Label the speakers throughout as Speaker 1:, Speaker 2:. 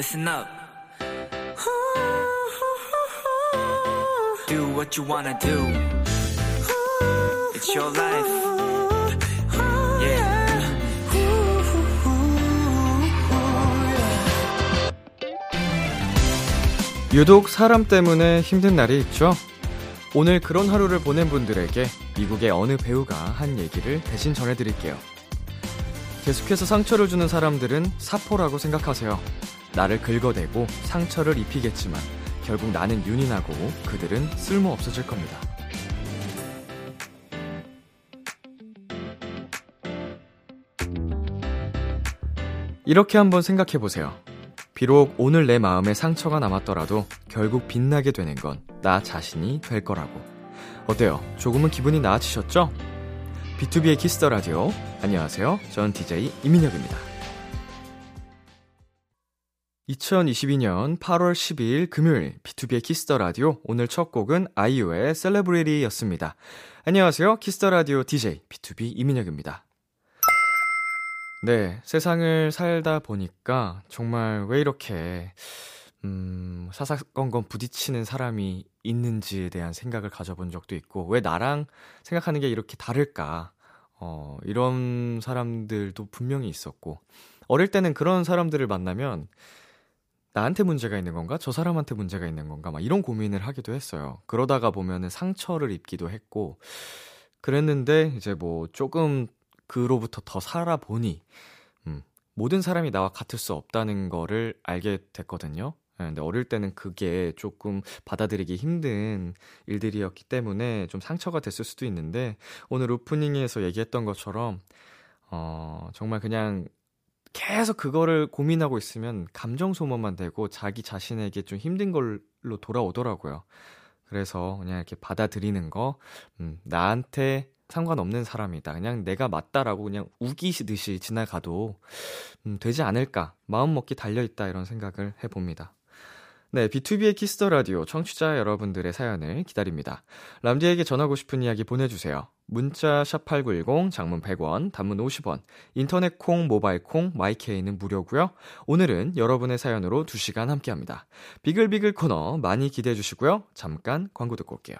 Speaker 1: listen up. Do what you wanna do. It's your life. Yeah. 유독 사람 때문에 힘든 날이 있죠. 오늘 그런 하루를 보낸 분들에게 미국의 어느 배우가 한 얘기를 대신 전해드릴게요. 계속해서 상처를 주는 사람들은 사포라고 생각하세요. 나를 긁어대고 상처를 입히겠지만 결국 나는 윤이 나고 그들은 쓸모 없어질 겁니다. 이렇게 한번 생각해 보세요. 비록 오늘 내 마음에 상처가 남았더라도 결국 빛나게 되는 건 나 자신이 될 거라고. 어때요? 조금은 기분이 나아지셨죠? B2B의 키스터 라디오. 안녕하세요. 전 DJ 이민혁입니다. 2022년 8월 12일 금요일 B2B의 키스터 라디오 오늘 첫 곡은 아이유의 셀레브리티였습니다. 안녕하세요. 키스터 라디오 DJ B2B 이민혁입니다. 네, 세상을 살다 보니까 정말 왜 이렇게 음, 사사건건 부딪히는 사람이 있는지에 대한 생각을 가져본 적도 있고 왜 나랑 생각하는 게 이렇게 다를까? 어, 이런 사람들도 분명히 있었고 어릴 때는 그런 사람들을 만나면 나한테 문제가 있는 건가? 저 사람한테 문제가 있는 건가? 막 이런 고민을 하기도 했어요. 그러다가 보면은 상처를 입기도 했고, 그랬는데 이제 뭐 조금 그로부터 더 살아보니, 음, 모든 사람이 나와 같을 수 없다는 거를 알게 됐거든요. 예, 근데 어릴 때는 그게 조금 받아들이기 힘든 일들이었기 때문에 좀 상처가 됐을 수도 있는데 오늘 오프닝에서 얘기했던 것처럼 어 정말 그냥 계속 그거를 고민하고 있으면 감정 소모만 되고 자기 자신에게 좀 힘든 걸로 돌아오더라고요. 그래서 그냥 이렇게 받아들이는 거, 음, 나한테 상관없는 사람이다. 그냥 내가 맞다라고 그냥 우기듯이 시 지나가도 음, 되지 않을까. 마음먹기 달려있다. 이런 생각을 해봅니다. 네, B2B의 키스터 라디오 청취자 여러분들의 사연을 기다립니다. 람디에게 전하고 싶은 이야기 보내주세요. 문자 샵 #8910 장문 100원, 단문 50원, 인터넷 콩, 모바일 콩, 마이케이는 무료고요. 오늘은 여러분의 사연으로 2시간 함께합니다. 비글비글 코너 많이 기대해 주시고요. 잠깐 광고 듣고 올게요.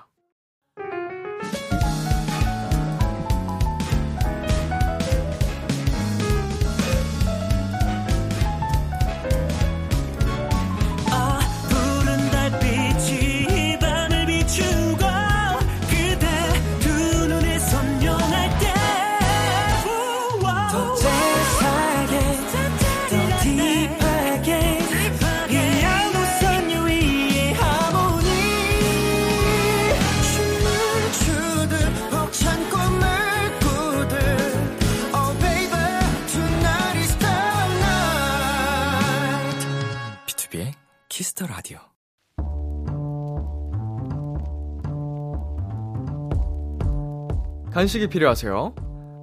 Speaker 1: 간식이 필요하세요?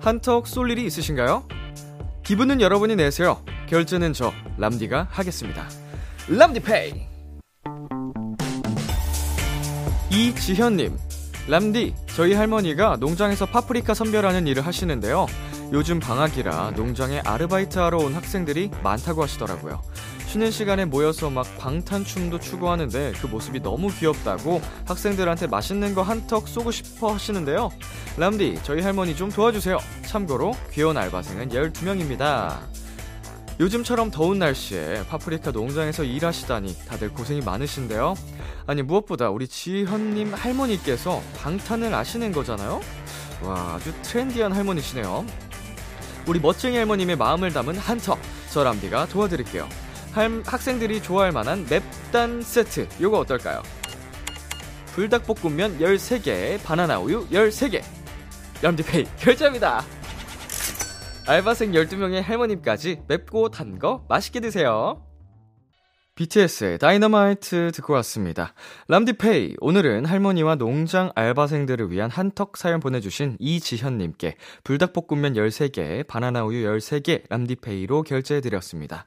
Speaker 1: 한턱 쏠 일이 있으신가요? 기분은 여러분이 내세요. 결제는 저 람디가 하겠습니다. 람디페이. 이지현님, 람디, 저희 할머니가 농장에서 파프리카 선별하는 일을 하시는데요. 요즘 방학이라 농장에 아르바이트 하러 온 학생들이 많다고 하시더라고요. 쉬는 시간에 모여서 막 방탄춤도 추고 하는데 그 모습이 너무 귀엽다고 학생들한테 맛있는 거 한턱 쏘고 싶어 하시는데요. 람디, 저희 할머니 좀 도와주세요. 참고로 귀여운 알바생은 12명입니다. 요즘처럼 더운 날씨에 파프리카 농장에서 일하시다니 다들 고생이 많으신데요. 아니 무엇보다 우리 지현님 할머니께서 방탄을 아시는 거잖아요. 와 아주 트렌디한 할머니시네요. 우리 멋쟁이 할머님의 마음을 담은 한턱 저람디가 도와드릴게요. 학생들이 좋아할 만한 맵단 세트 요거 어떨까요? 불닭볶음면 13개, 바나나 우유 13개 람디페이 결제합니다 알바생 12명의 할머님까지 맵고 단 거 맛있게 드세요 BTS의 다이너마이트 듣고 왔습니다. 람디페이, 오늘은 할머니와 농장 알바생들을 위한 한턱 사연 보내주신 이지현님께 불닭볶음면 13개, 바나나 우유 13개 람디페이로 결제해드렸습니다.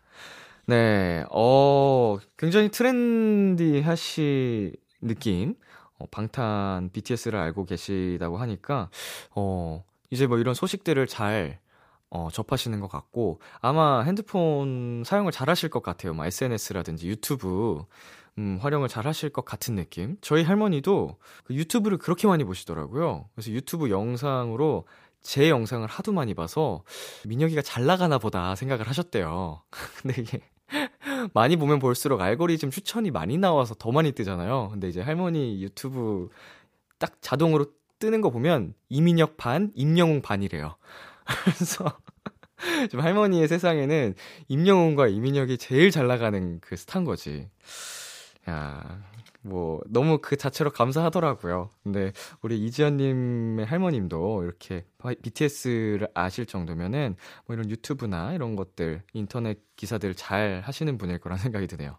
Speaker 1: 네, 어, 굉장히 트렌디하시 느낌. 어, 방탄 BTS를 알고 계시다고 하니까, 어, 이제 뭐 이런 소식들을 잘 어, 접하시는 것 같고, 아마 핸드폰 사용을 잘 하실 것 같아요. 막 SNS라든지 유튜브, 음, 활용을 잘 하실 것 같은 느낌. 저희 할머니도 그 유튜브를 그렇게 많이 보시더라고요. 그래서 유튜브 영상으로 제 영상을 하도 많이 봐서 민혁이가 잘 나가나 보다 생각을 하셨대요. 근데 이게 많이 보면 볼수록 알고리즘 추천이 많이 나와서 더 많이 뜨잖아요. 근데 이제 할머니 유튜브 딱 자동으로 뜨는 거 보면 이민혁 반, 임영웅 반이래요. 그래서 지금 할머니의 세상에는 임영웅과 이민혁이 제일 잘 나가는 그 스타인 거지. 야, 뭐 너무 그 자체로 감사하더라고요. 근데 우리 이지연님의 할머님도 이렇게 BTS를 아실 정도면은 뭐 이런 유튜브나 이런 것들 인터넷 기사들 잘 하시는 분일 거란 생각이 드네요.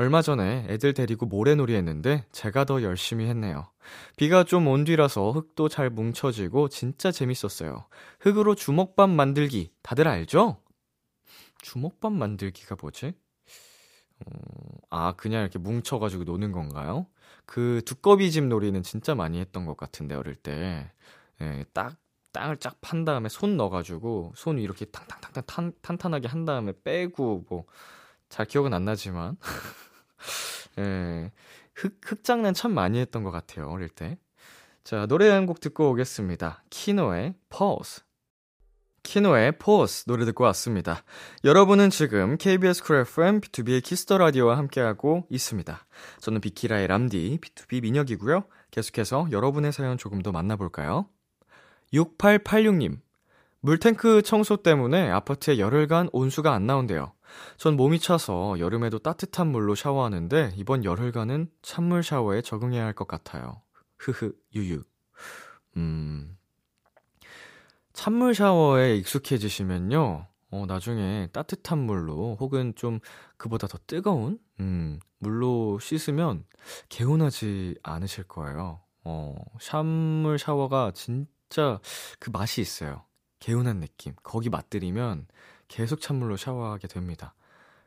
Speaker 1: 얼마 전에 애들 데리고 모래놀이 했는데 제가 더 열심히 했네요. 비가 좀 온 뒤라서 흙도 잘 뭉쳐지고 진짜 재밌었어요. 흙으로 주먹밥 만들기 다들 알죠? 주먹밥 만들기가 뭐지? 어, 아 그냥 이렇게 뭉쳐가지고 노는 건가요? 그 두꺼비 집 놀이는 진짜 많이 했던 것 같은데 어릴 때. 예, 딱 땅을 쫙 판 다음에 손 넣어가지고 손 이렇게 탕탕탕탕 탄, 탄탄하게 한 다음에 빼고 뭐 잘 기억은 안 나지만 예. 흑, 흑장난 참 많이 했던 것 같아요, 어릴 때. 자, 노래 한 곡 듣고 오겠습니다. 키노의 Pause. 키노의 Pause 노래 듣고 왔습니다. 여러분은 지금 KBS 쿨 FM B2B의 키스터 라디오와 함께하고 있습니다. 저는 비키라의 람디 B2B 민혁이고요. 계속해서 여러분의 사연 조금 더 만나볼까요? 6886님 물탱크 청소 때문에 아파트에 열흘간 온수가 안 나온대요. 전 몸이 차서 여름에도 따뜻한 물로 샤워하는데 이번 열흘간은 찬물 샤워에 적응해야 할 것 같아요. 흐흐, 유유. 음. 찬물 샤워에 익숙해지시면요. 어, 나중에 따뜻한 물로 혹은 좀 그보다 더 뜨거운, 음, 물로 씻으면 개운하지 않으실 거예요. 어, 샴물 샤워가 진짜 그 맛이 있어요. 개운한 느낌. 거기 맛들이면 계속 찬물로 샤워하게 됩니다.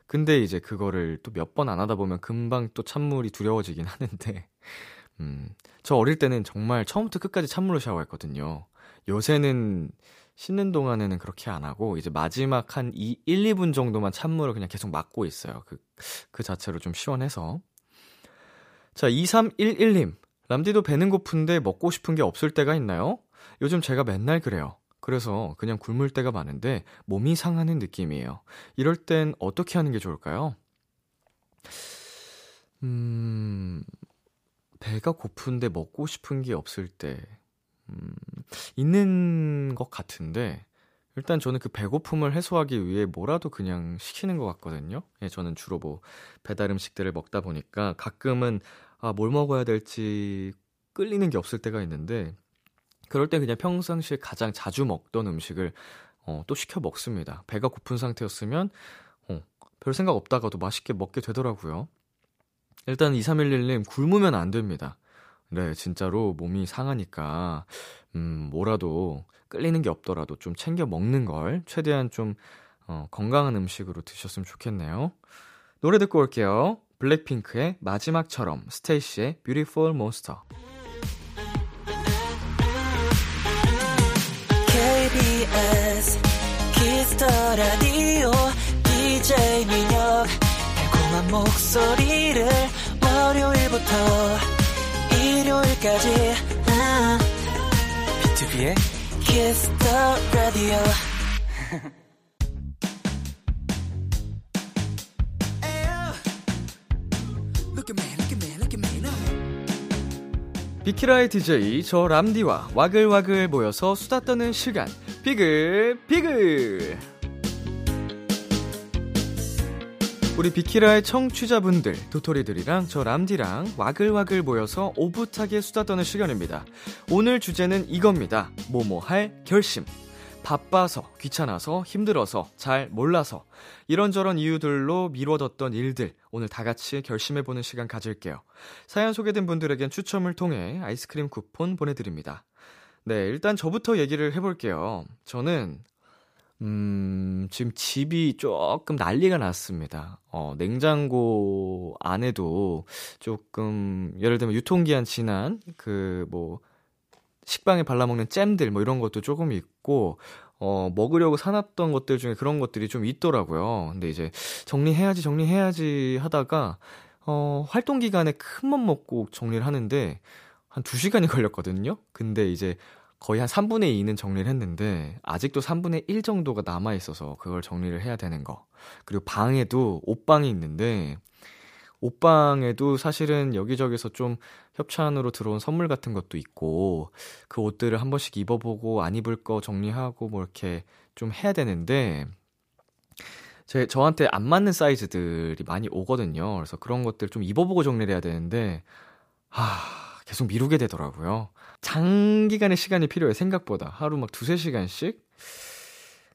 Speaker 1: 근데 이제 그거를 또 몇 번 안 하다 보면 금방 또 찬물이 두려워지긴 하는데, 음, 저 어릴 때는 정말 처음부터 끝까지 찬물로 샤워했거든요. 요새는 씻는 동안에는 그렇게 안 하고, 이제 마지막 한 2, 1, 2분 정도만 찬물을 그냥 계속 막고 있어요. 그, 그 자체로 좀 시원해서. 자, 2311님. 람디도 배는 고픈데 먹고 싶은 게 없을 때가 있나요? 요즘 제가 맨날 그래요. 그래서 그냥 굶을 때가 많은데 몸이 상하는 느낌이에요. 이럴 땐 어떻게 하는 게 좋을까요? 음, 배가 고픈데 먹고 싶은 게 없을 때, 음, 있는 것 같은데, 일단 저는 그 배고픔을 해소하기 위해 뭐라도 그냥 시키는 것 같거든요. 예, 저는 주로 뭐 배달 음식들을 먹다 보니까 가끔은 아, 뭘 먹어야 될지 끌리는 게 없을 때가 있는데 그럴 때 그냥 평상시에 가장 자주 먹던 음식을 어, 또 시켜 먹습니다. 배가 고픈 상태였으면 어, 별 생각 없다가도 맛있게 먹게 되더라고요. 일단 2311님 굶으면 안 됩니다. 네, 진짜로 몸이 상하니까 음, 뭐라도 끌리는 게 없더라도 좀 챙겨 먹는 걸 최대한 좀 어, 건강한 음식으로 드셨으면 좋겠네요. 노래 듣고 올게요. 블랙핑크의 마지막처럼 스테이시의 뷰티풀 몬스터. 미라디오 DJ 민혁 달콤한 목소리를 월요일부터 일요일까지 비투비의 키스터라디오 비키라의 DJ 저 람디와 와글와글 모여서 수다 떠는 시간 비글 비글 우리 비키라의 청취자분들, 도토리들이랑 저 람디랑 와글와글 모여서 오붓하게 수다 떠는 시간입니다. 오늘 주제는 이겁니다. 뭐뭐 할 결심. 바빠서, 귀찮아서, 힘들어서, 잘 몰라서, 이런저런 이유들로 미뤄뒀던 일들, 오늘 다 같이 결심해보는 시간 가질게요. 사연 소개된 분들에겐 추첨을 통해 아이스크림 쿠폰 보내드립니다. 네, 일단 저부터 얘기를 해볼게요. 저는 음, 지금 집이 조금 난리가 났습니다. 어, 냉장고 안에도 조금, 예를 들면 유통기한 지난 그 뭐, 식빵에 발라먹는 잼들 뭐 이런 것도 조금 있고, 어, 먹으려고 사놨던 것들 중에 그런 것들이 좀 있더라고요. 근데 이제 정리해야지, 정리해야지 하다가, 어, 활동 기간에 큰맘 먹고 정리를 하는데, 한 2시간이 걸렸거든요? 근데 이제 거의 한 3분의 2는 정리를 했는데 아직도 3분의 1 정도가 남아 있어서 그걸 정리를 해야 되는 거. 그리고 방에도 옷방이 있는데 옷방에도 사실은 여기저기서 좀 협찬으로 들어온 선물 같은 것도 있고 그 옷들을 한 번씩 입어보고 안 입을 거 정리하고 뭐 이렇게 좀 해야 되는데 제 저한테 안 맞는 사이즈들이 많이 오거든요. 그래서 그런 것들 좀 입어보고 정리를 해야 되는데 하 계속 미루게 되더라고요. 장기간의 시간이 필요해 생각보다 하루 막 두세 시간씩.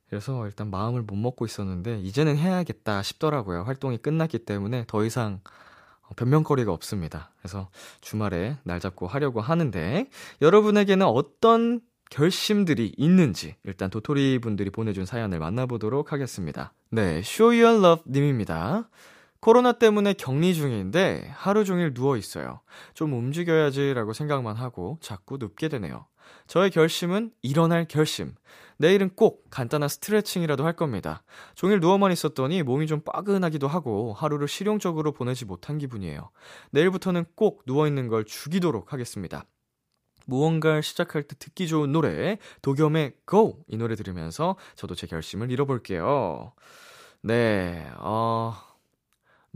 Speaker 1: 그래서 일단 마음을 못 먹고 있었는데 이제는 해야겠다 싶더라고요. 활동이 끝났기 때문에 더 이상 어, 변명거리가 없습니다. 그래서 주말에 날 잡고 하려고 하는데 여러분에게는 어떤 결심들이 있는지 일단 도토리 분들이 보내준 사연을 만나보도록 하겠습니다. 네, Show Your Love 님입니다. 코로나 때문에 격리 중인데 하루 종일 누워 있어요. 좀 움직여야지라고 생각만 하고 자꾸 눕게 되네요. 저의 결심은 일어날 결심. 내일은 꼭 간단한 스트레칭이라도 할 겁니다. 종일 누워만 있었더니 몸이 좀 빠근하기도 하고 하루를 실용적으로 보내지 못한 기분이에요. 내일부터는 꼭 누워있는 걸 죽이도록 하겠습니다. 무언가를 시작할 때 듣기 좋은 노래, 도겸의 Go! 이 노래 들으면서 저도 제 결심을 잃어볼게요. 네, 어,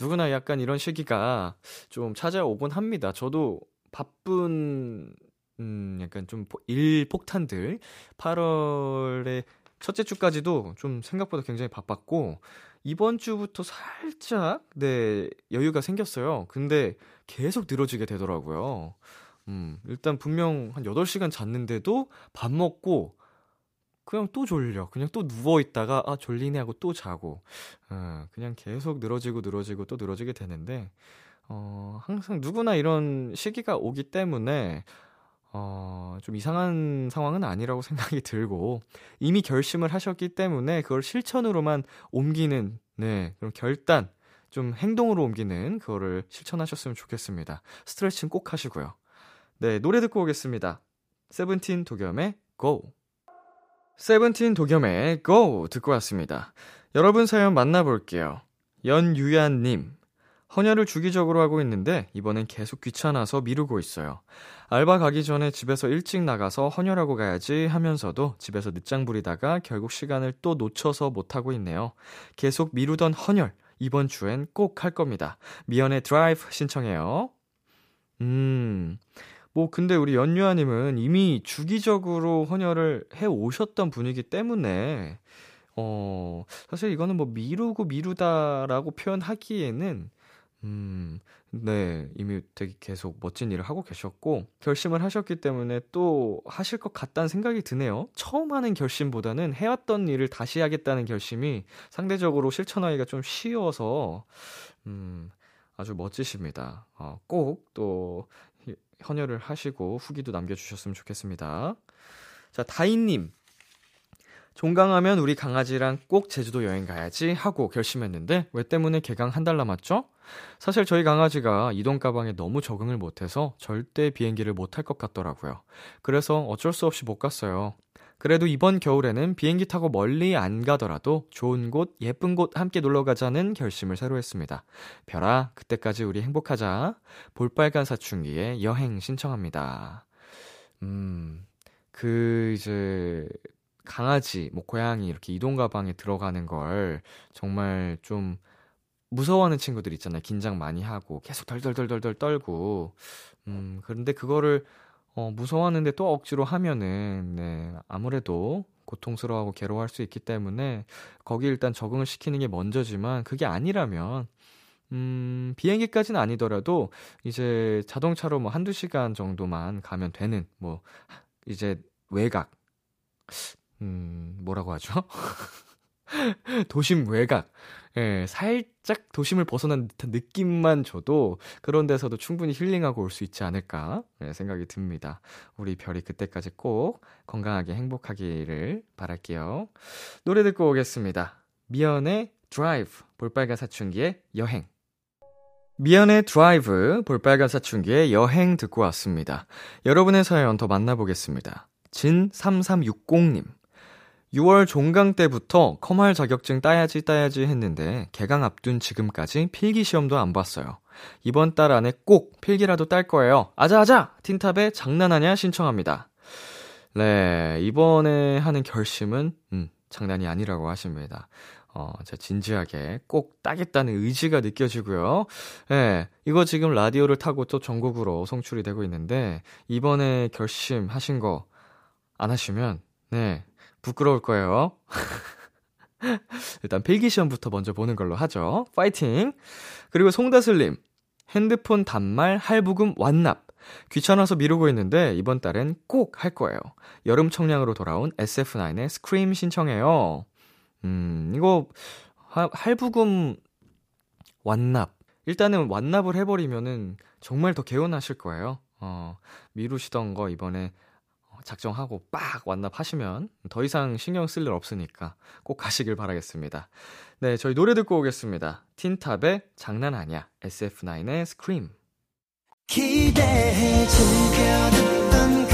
Speaker 1: 누구나 약간 이런 시기가 좀 찾아오곤 합니다. 저도 바쁜 음 약간 좀 일 폭탄들 8월에 첫째 주까지도 좀 생각보다 굉장히 바빴고 이번 주부터 살짝 네 여유가 생겼어요. 근데 계속 늘어지게 되더라고요. 음, 일단 분명 한 8시간 잤는데도 밥 먹고 그냥 또 졸려. 그냥 또 누워있다가, 아, 졸리네 하고 또 자고. 어, 그냥 계속 늘어지고 늘어지고 또 늘어지게 되는데, 어, 항상 누구나 이런 시기가 오기 때문에, 어, 좀 이상한 상황은 아니라고 생각이 들고, 이미 결심을 하셨기 때문에 그걸 실천으로만 옮기는, 네, 그럼 결단, 좀 행동으로 옮기는 그거를 실천하셨으면 좋겠습니다. 스트레칭 꼭 하시고요. 네, 노래 듣고 오겠습니다. 세븐틴 도겸의 Go! 세븐틴 도겸의 Go 듣고 왔습니다. 여러분 사연 만나볼게요. 연유야님. 헌혈을 주기적으로 하고 있는데 이번엔 계속 귀찮아서 미루고 있어요. 알바 가기 전에 집에서 일찍 나가서 헌혈하고 가야지 하면서도 집에서 늦장 부리다가 결국 시간을 또 놓쳐서 못하고 있네요. 계속 미루던 헌혈. 이번 주엔 꼭 할 겁니다. 미연의 드라이브 신청해요. 음. 뭐 근데 우리 연유아님은 이미 주기적으로 헌혈을 해 오셨던 분이기 때문에 어 사실 이거는 뭐 미루고 미루다라고 표현하기에는 음, 네, 이미 되게 계속 멋진 일을 하고 계셨고, 결심을 하셨기 때문에 또 하실 것 같다는 생각이 드네요. 처음 하는 결심보다는 해왔던 일을 다시 하겠다는 결심이 상대적으로 실천하기가 좀 쉬워서, 음, 아주 멋지십니다. 어, 꼭또 헌혈을 하시고 후기도 남겨주셨으면 좋겠습니다. 자, 다인님. 종강하면 우리 강아지랑 꼭 제주도 여행 가야지 하고 결심했는데 왜 때문에 개강 한 달 남았죠? 사실 저희 강아지가 이동 가방에 너무 적응을 못해서 절대 비행기를 못 탈 것 같더라고요. 그래서 어쩔 수 없이 못 갔어요. 그래도 이번 겨울에는 비행기 타고 멀리 안 가더라도 좋은 곳, 예쁜 곳 함께 놀러 가자는 결심을 새로 했습니다. 별아, 그때까지 우리 행복하자. 볼빨간 사춘기에 여행 신청합니다. 음, 그, 이제, 강아지, 뭐, 고양이 이렇게 이동 가방에 들어가는 걸 정말 좀 무서워하는 친구들 있잖아요. 긴장 많이 하고 계속 덜덜덜덜덜 떨고. 음, 그런데 그거를 어, 무서워하는데 또 억지로 하면은, 네, 아무래도 고통스러워하고 괴로워할 수 있기 때문에 거기 일단 적응을 시키는 게 먼저지만 그게 아니라면 음, 비행기까지는 아니더라도 이제 자동차로 뭐 한두 시간 정도만 가면 되는 뭐 이제 외곽 음, 뭐라고 하죠? 도심 외곽. 예, 살짝 도심을 벗어난 듯한 느낌만 줘도 그런 데서도 충분히 힐링하고 올 수 있지 않을까 예, 생각이 듭니다. 우리 별이 그때까지 꼭 건강하게 행복하기를 바랄게요. 노래 듣고 오겠습니다. 미연의 드라이브, 볼빨간 사춘기의 여행. 미연의 드라이브, 볼빨간 사춘기의 여행 듣고 왔습니다. 여러분의 사연 더 만나보겠습니다. 진3360님. 6월 종강 때부터 컴활 자격증 따야지 따야지 했는데 개강 앞둔 지금까지 필기 시험도 안 봤어요. 이번 달 안에 꼭 필기라도 딸 거예요. 아자아자! 틴탑에 장난하냐 신청합니다. 네, 이번에 하는 결심은, 음, 장난이 아니라고 하십니다. 어, 제 진지하게 꼭 따겠다는 의지가 느껴지고요. 예, 네, 이거 지금 라디오를 타고 또 전국으로 송출이 되고 있는데, 이번에 결심하신 거 안 하시면, 네, 부끄러울 거예요. 일단 필기시험부터 먼저 보는 걸로 하죠. 파이팅! 그리고 송다슬님, 핸드폰 단말 할부금 완납. 귀찮아서 미루고 있는데 이번 달엔 꼭 할 거예요. 여름 청량으로 돌아온 SF9의 스크림 신청해요. 음, 이거 하, 할부금 완납. 일단은 완납을 해버리면은 정말 더 개운하실 거예요. 어, 미루시던 거 이번에 작정하고 빡 완납하시면 더 이상 신경 쓸 일 없으니까 꼭 가시길 바라겠습니다. 네, 저희 노래 듣고 오겠습니다. 틴탑의 장난 아니야. SF9의 스크림. 기대해 즐겨 듣던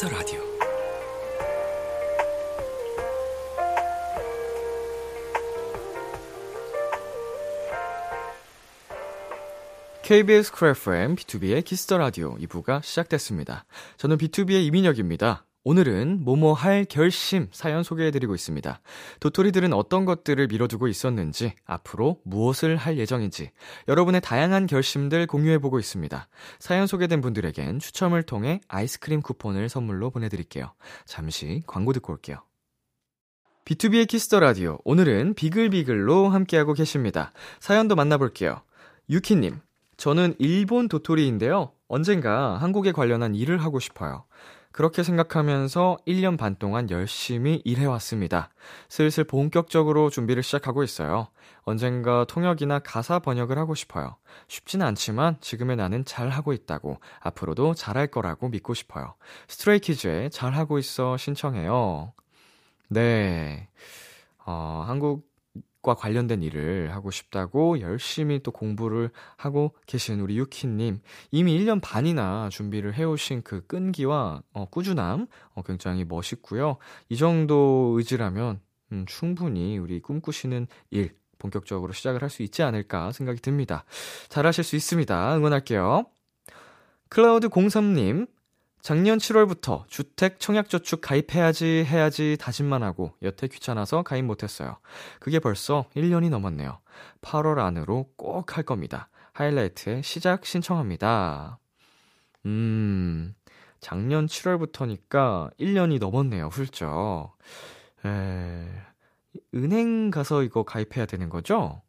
Speaker 1: 키스터 라디오 KBS 크래프엠 B2B의 키스터 라디오 2부가 시작됐습니다. 저는 B2B의 이민혁입니다. 오늘은 뭐뭐 할 결심 사연 소개해드리고 있습니다. 도토리들은 어떤 것들을 밀어두고 있었는지, 앞으로 무엇을 할 예정인지, 여러분의 다양한 결심들 공유해보고 있습니다. 사연 소개된 분들에겐 추첨을 통해 아이스크림 쿠폰을 선물로 보내드릴게요. 잠시 광고 듣고 올게요. B2B의 키스터 라디오. 오늘은 비글비글로 함께하고 계십니다. 사연도 만나볼게요. 유키님, 저는 일본 도토리인데요. 언젠가 한국에 관련한 일을 하고 싶어요. 그렇게 생각하면서 1년 반 동안 열심히 일해왔습니다. 슬슬 본격적으로 준비를 시작하고 있어요. 언젠가 통역이나 가사 번역을 하고 싶어요. 쉽지는 않지만 지금의 나는 잘하고 있다고, 앞으로도 잘할 거라고 믿고 싶어요. 스트레이키즈의 잘하고 있어 신청해요. 네. 어, 한국 과 관련된 일을 하고 싶다고 열심히 또 공부를 하고 계신 우리 유키님. 이미 1년 반이나 준비를 해오신 그 끈기와 어, 꾸준함, 어, 굉장히 멋있고요. 이 정도 의지라면, 음, 충분히 우리 꿈꾸시는 일, 본격적으로 시작을 할 수 있지 않을까 생각이 듭니다. 잘하실 수 있습니다. 응원할게요. 클라우드03님, 작년 7월부터 주택 청약저축 가입해야지 해야지 다짐만 하고 여태 귀찮아서 가입 못했어요. 그게 벌써 1년이 넘었네요. 8월 안으로 꼭 할 겁니다. 하이라이트에 시작 신청합니다. 음, 작년 7월부터니까 1년이 넘었네요, 훌쩍. 에, 은행 가서 이거 가입해야 되는 거죠?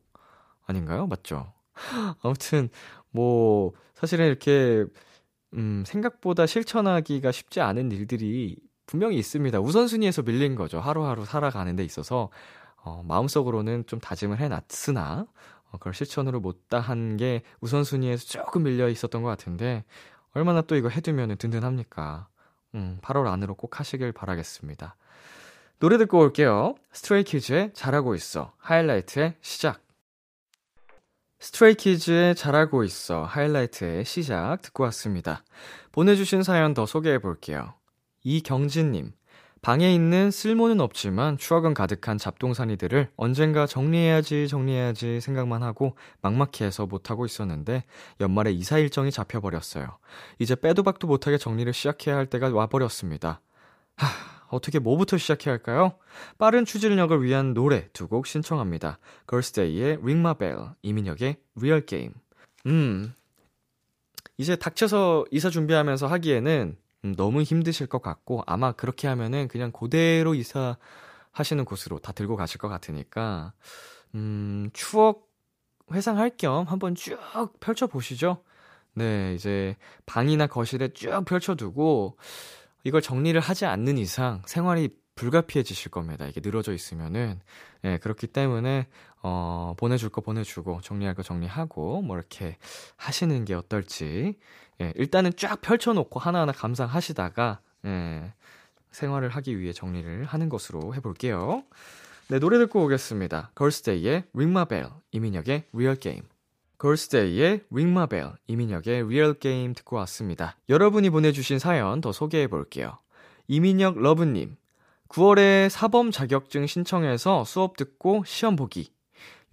Speaker 1: 아닌가요? 맞죠? 아무튼, 뭐, 사실은 이렇게 음, 생각보다 실천하기가 쉽지 않은 일들이 분명히 있습니다. 우선순위에서 밀린 거죠. 하루하루 살아가는 데 있어서 어, 마음속으로는 좀 다짐을 해놨으나 어, 그걸 실천으로 못다 한 게 우선순위에서 조금 밀려 있었던 것 같은데 얼마나 또 이거 해두면 든든합니까? 음, 8월 안으로 꼭 하시길 바라겠습니다. 노래 듣고 올게요. 스트레이키즈의 잘하고 있어. 하이라이트의 시작. 스트레이키즈의 잘하고 있어 하이라이트의 시작 듣고 왔습니다. 보내주신 사연 더 소개해 볼게요. 이경진님, 방에 있는 쓸모는 없지만 추억은 가득한 잡동사니들을 언젠가 정리해야지 정리해야지 생각만 하고 막막해서 못하고 있었는데 연말에 이사 일정이 잡혀버렸어요. 이제 빼도 박도 못하게 정리를 시작해야 할 때가 와버렸습니다. 하... 어떻게 뭐부터 시작해야 할까요? 빠른 추진력을 위한 노래 두 곡 신청합니다. 걸스데이의 Ring My Bell, 이민혁의 Real Game. 음, 이제 닥쳐서 이사 준비하면서 하기에는 음, 너무 힘드실 것 같고 아마 그렇게 하면은 그냥 그대로 이사 하시는 곳으로 다 들고 가실 것 같으니까 음, 추억 회상할 겸 한번 쭉 펼쳐 보시죠. 네, 이제 방이나 거실에 쭉 펼쳐두고 이걸 정리를 하지 않는 이상 생활이 불가피해지실 겁니다. 이게 늘어져 있으면은. 예, 그렇기 때문에, 어, 보내줄 거 보내주고, 정리할 거 정리하고, 뭐 이렇게 하시는 게 어떨지. 예, 일단은 쫙 펼쳐놓고 하나하나 감상하시다가, 예, 생활을 하기 위해 정리를 하는 것으로 해볼게요. 네, 노래 듣고 오겠습니다. 걸스데이의 윙마벨, 이민혁의 리얼게임. 걸스데이의 윙마벨, 이민혁의 리얼 게임 듣고 왔습니다. 여러분이 보내주신 사연 더 소개해 볼게요. 이민혁 러브님, 9월에 사범 자격증 신청해서 수업 듣고 시험 보기.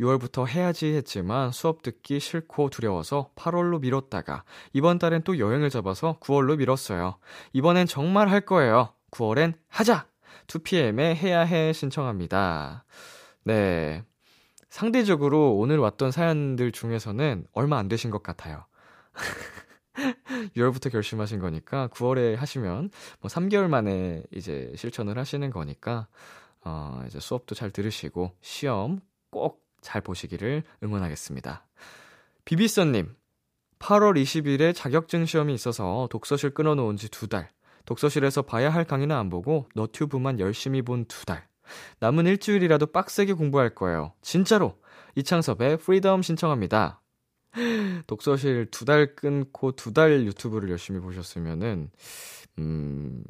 Speaker 1: 6월부터 해야지 했지만 수업 듣기 싫고 두려워서 8월로 미뤘다가 이번 달엔 또 여행을 잡아서 9월로 미뤘어요. 이번엔 정말 할 거예요. 9월엔 하자! 2pm에 해야 해 신청합니다. 네. 상대적으로 오늘 왔던 사연들 중에서는 얼마 안 되신 것 같아요. 6월부터 결심하신 거니까 9월에 하시면 뭐 3개월 만에 이제 실천을 하시는 거니까 어 이제 수업도 잘 들으시고 시험 꼭 잘 보시기를 응원하겠습니다. 비비써 님 8월 20일에 자격증 시험이 있어서 독서실 끊어놓은 지 두 달. 독서실에서 봐야 할 강의는 안 보고 너튜브만 열심히 본 두 달. 남은 일주일이라도 빡세게 공부할 거예요. 진짜로! 이창섭의 프리덤 신청합니다. 독서실 두 달 끊고 두 달 유튜브를 열심히 보셨으면은, 음,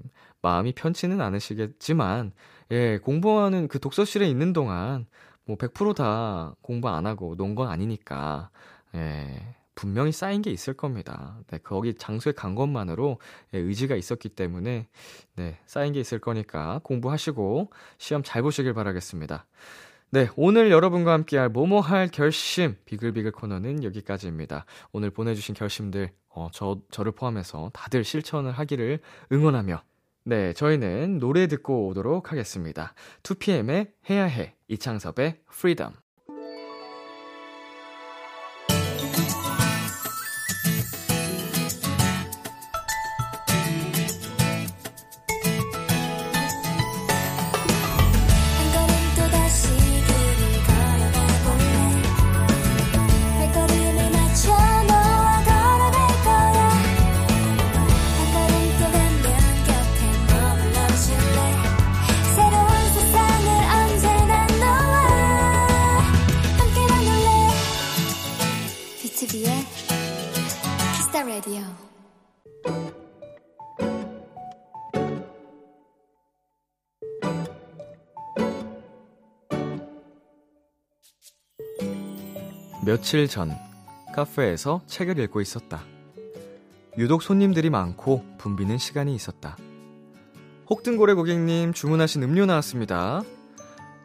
Speaker 1: 마음이 편치는 않으시겠지만, 예, 공부하는 그 독서실에 있는 동안, 뭐, 100%다 공부 안 하고 논 건 아니니까, 예, 분명히 쌓인 게 있을 겁니다. 네, 거기 장소에 간 것만으로 예, 의지가 있었기 때문에 네, 쌓인 게 있을 거니까 공부하시고 시험 잘 보시길 바라겠습니다. 네, 오늘 여러분과 함께할 뭐뭐 할 결심 비글비글 코너는 여기까지입니다. 오늘 보내주신 결심들 어, 저 저를 포함해서 다들 실천을 하기를 응원하며 네, 저희는 노래 듣고 오도록 하겠습니다. 2PM의 해야 해 이창섭의 Freedom. 며칠 전 카페에서 책을 읽고 있었다. 유독 손님들이 많고 붐비는 시간이 있었다. 혹등고래 고객님 주문하신 음료 나왔습니다.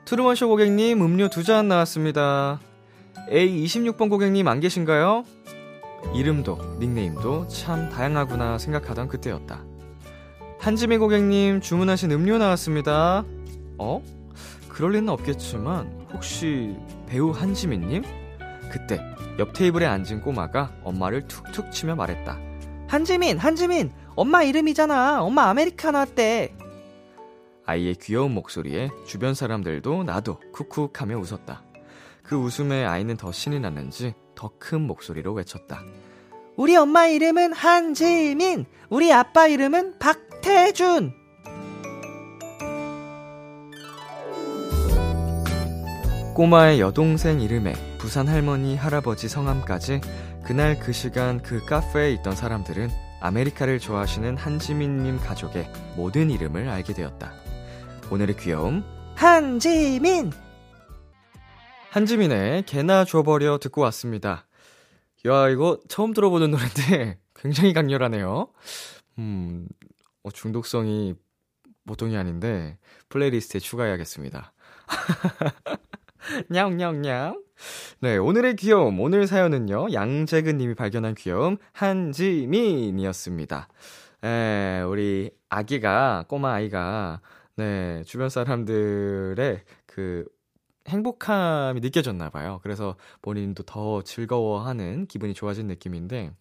Speaker 1: 트루먼쇼 고객님 음료 두 잔 나왔습니다. A26번 고객님 안 계신가요? 이름도 닉네임도 참 다양하구나 생각하던 그때였다. 한지미 고객님 주문하신 음료 나왔습니다. 어? 그럴 리는 없겠지만 혹시 배우 한지미님? 그때 옆 테이블에 앉은 꼬마가 엄마를 툭툭 치며 말했다. 한지민, 한지민, 엄마 이름이잖아. 엄마 아메리카노 어때? 아이의 귀여운 목소리에 주변 사람들도 나도 쿡쿡하며 웃었다. 그 웃음에 아이는 더 신이 났는지 더 큰 목소리로 외쳤다. 우리 엄마 이름은 한지민, 우리 아빠 이름은 박태준. 꼬마의 여동생 이름에 부산 할머니, 할아버지 성함까지 그날 그 시간 그 카페에 있던 사람들은 아메리카를 좋아하시는 한지민님 가족의 모든 이름을 알게 되었다. 오늘의 귀여움, 한지민! 한지민의 개나 줘버려 듣고 왔습니다. 야, 이거 처음 들어보는 노래인데 굉장히 강렬하네요. 음, 어, 중독성이 보통이 아닌데 플레이리스트에 추가해야겠습니다. 냥냥냥. 네, 오늘의 귀여움, 오늘 사연은요, 양재근 님이 발견한 귀여움, 한지민이었습니다. 에, 예, 우리 아기가, 꼬마 아이가, 네, 주변 사람들의 그 행복함이 느껴졌나 봐요. 그래서 본인도 더 즐거워하는 기분이 좋아진 느낌인데,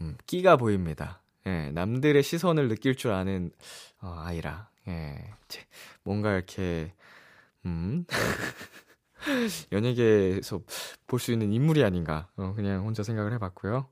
Speaker 1: 음, 끼가 보입니다. 예, 남들의 시선을 느낄 줄 아는, 어, 아이라, 예, 뭔가 이렇게, 음. 연예계에서 볼 수 있는 인물이 아닌가 어, 그냥 혼자 생각을 해봤고요.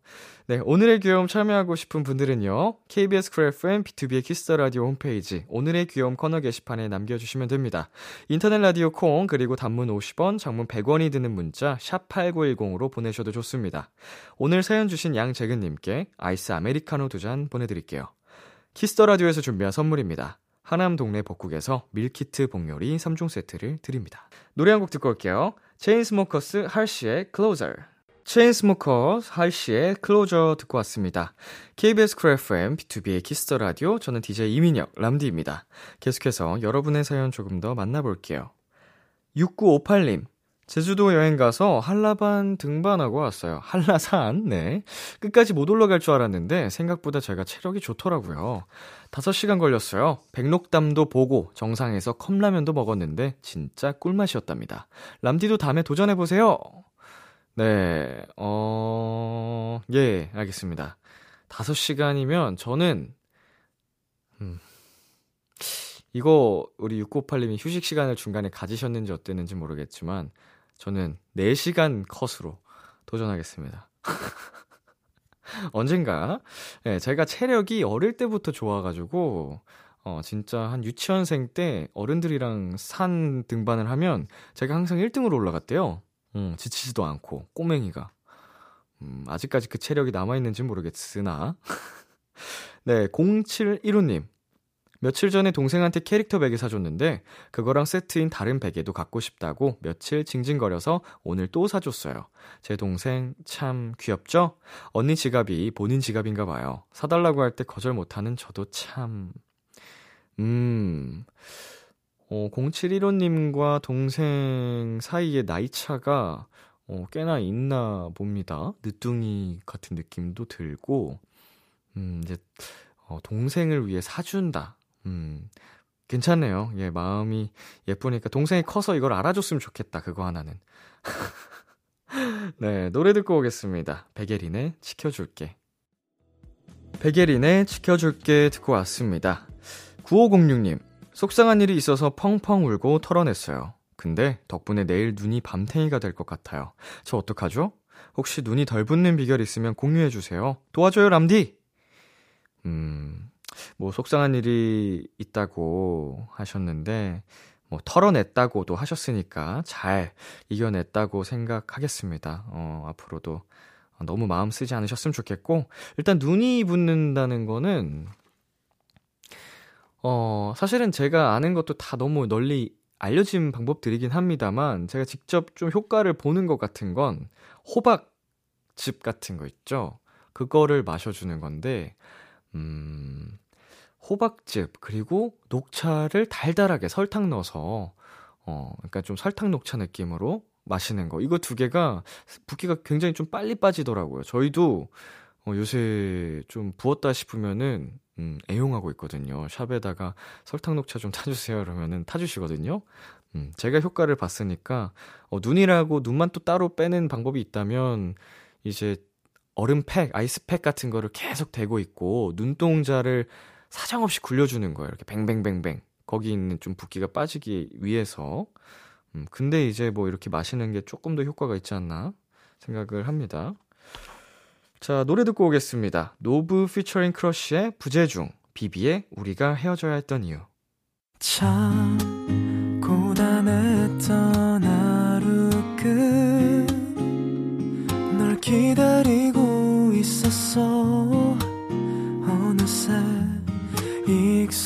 Speaker 1: 네 오늘의 귀여움 참여하고 싶은 분들은요 KBS 쿨 FM B2B의 키스터 라디오 홈페이지 오늘의 귀여움 코너 게시판에 남겨주시면 됩니다. 인터넷 라디오 콩 그리고 단문 50원, 장문 100원이 드는 문자 샵 #8910으로 보내셔도 좋습니다. 오늘 사연 주신 양재근님께 아이스 아메리카노 두 잔 보내드릴게요. 키스터 라디오에서 준비한 선물입니다. 하남 동네 벚국에서 밀키트 복요리 3종 세트를 드립니다. 노래 한 곡 듣고 올게요. 체인스모커스 할시의 Closer. 체인스모커스 할시의 Closer 듣고 왔습니다. KBS 쿨 FM B2B의 키스터 라디오 저는 DJ 이민혁 람디입니다. 계속해서 여러분의 사연 조금 더 만나볼게요. 6958님 제주도 여행 가서 한라반 등반하고 왔어요. 한라산, 네. 끝까지 못 올라갈 줄 알았는데 생각보다 제가 체력이 좋더라고요. 5시간 걸렸어요. 백록담도 보고 정상에서 컵라면도 먹었는데 진짜 꿀맛이었답니다. 람디도 다음에 도전해보세요. 네, 어, 예, 알겠습니다. 5시간이면 저는, 음. 이거 우리 698님이 휴식 시간을 중간에 가지셨는지 어땠는지 모르겠지만 저는 4시간 컷으로 도전하겠습니다. 언젠가 예, 네, 제가 체력이 어릴 때부터 좋아가지고 어, 진짜 한 유치원생 때 어른들이랑 산 등반을 하면 제가 항상 1등으로 올라갔대요. 음, 지치지도 않고, 꼬맹이가. 음, 아직까지 그 체력이 남아있는지 모르겠으나. 네, 071호님. 며칠 전에 동생한테 캐릭터 베개 사줬는데 그거랑 세트인 다른 베개도 갖고 싶다고 며칠 징징거려서 오늘 또 사줬어요. 제 동생 참 귀엽죠? 언니 지갑이 본인 지갑인가 봐요. 사달라고 할 때 거절 못하는 저도 참... 음... 어, 0715님과 동생 사이의 나이 차가 어, 꽤나 있나 봅니다. 늦둥이 같은 느낌도 들고, 음, 이제, 어, 동생을 위해 사준다. 음. 괜찮네요. 예, 마음이 예쁘니까 동생이 커서 이걸 알아줬으면 좋겠다. 그거 하나는. 네, 노래 듣고 오겠습니다. 백예린의 지켜줄게. 백예린의 지켜줄게 듣고 왔습니다. 9506님, 속상한 일이 있어서 펑펑 울고 털어냈어요. 근데 덕분에 내일 눈이 밤탱이가 될 것 같아요. 저 어떡하죠? 혹시 눈이 덜붓는 비결 있으면 공유해주세요. 도와줘요, 람디! 음, 뭐 속상한 일이 있다고 하셨는데 뭐 털어냈다고도 하셨으니까 잘 이겨냈다고 생각하겠습니다. 어, 앞으로도 너무 마음 쓰지 않으셨으면 좋겠고 일단 눈이 붙는다는 거는 어, 사실은 제가 아는 것도 다 너무 널리 알려진 방법들이긴 합니다만 제가 직접 좀 효과를 보는 것 같은 건 호박즙 같은 거 있죠. 그거를 마셔주는 건데 음, 호박즙 그리고 녹차를 달달하게 설탕 넣어서 어 그러니까 좀 설탕 녹차 느낌으로 마시는 거 이거 두 개가 붓기가 굉장히 좀 빨리 빠지더라고요. 저희도 어, 요새 좀 부었다 싶으면은 음, 애용하고 있거든요. 샵에다가 설탕 녹차 좀 타주세요. 그러면은 타주시거든요. 음, 제가 효과를 봤으니까 어, 눈이라고 눈만 또 따로 빼는 방법이 있다면 이제 얼음팩, 아이스팩 같은 거를 계속 대고 있고 눈동자를 사정없이 굴려주는 거예요. 이렇게 뱅뱅뱅뱅. 거기 있는 좀 붓기가 빠지기 위해서. 음, 근데 이제 뭐 이렇게 마시는 게 조금 더 효과가 있지 않나 생각을 합니다. 자, 노래 듣고 오겠습니다. 노브 피처링 크러쉬의 부재중, 비비의 우리가 헤어져야 했던 이유. 참.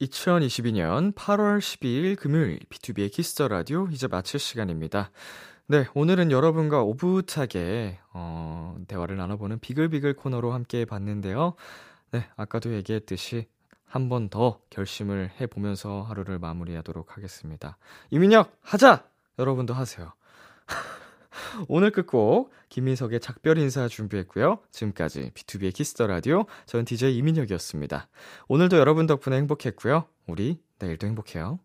Speaker 1: 2022년 8월 12일 금요일 B2B의 키스터 라디오 이제 마칠 시간입니다. 네, 오늘은 여러분과 오붓하게 어, 대화를 나눠보는 비글비글 코너로 함께 봤는데요. 네, 아까도 얘기했듯이 한 번 더 결심을 해 보면서 하루를 마무리하도록 하겠습니다. 이민혁 하자. 여러분도 하세요. 오늘 끝곡 김민석의 작별 인사 준비했고요. 지금까지 B2B의 키스터 라디오 저는 DJ 이민혁이었습니다. 오늘도 여러분 덕분에 행복했고요. 우리 내일도 행복해요.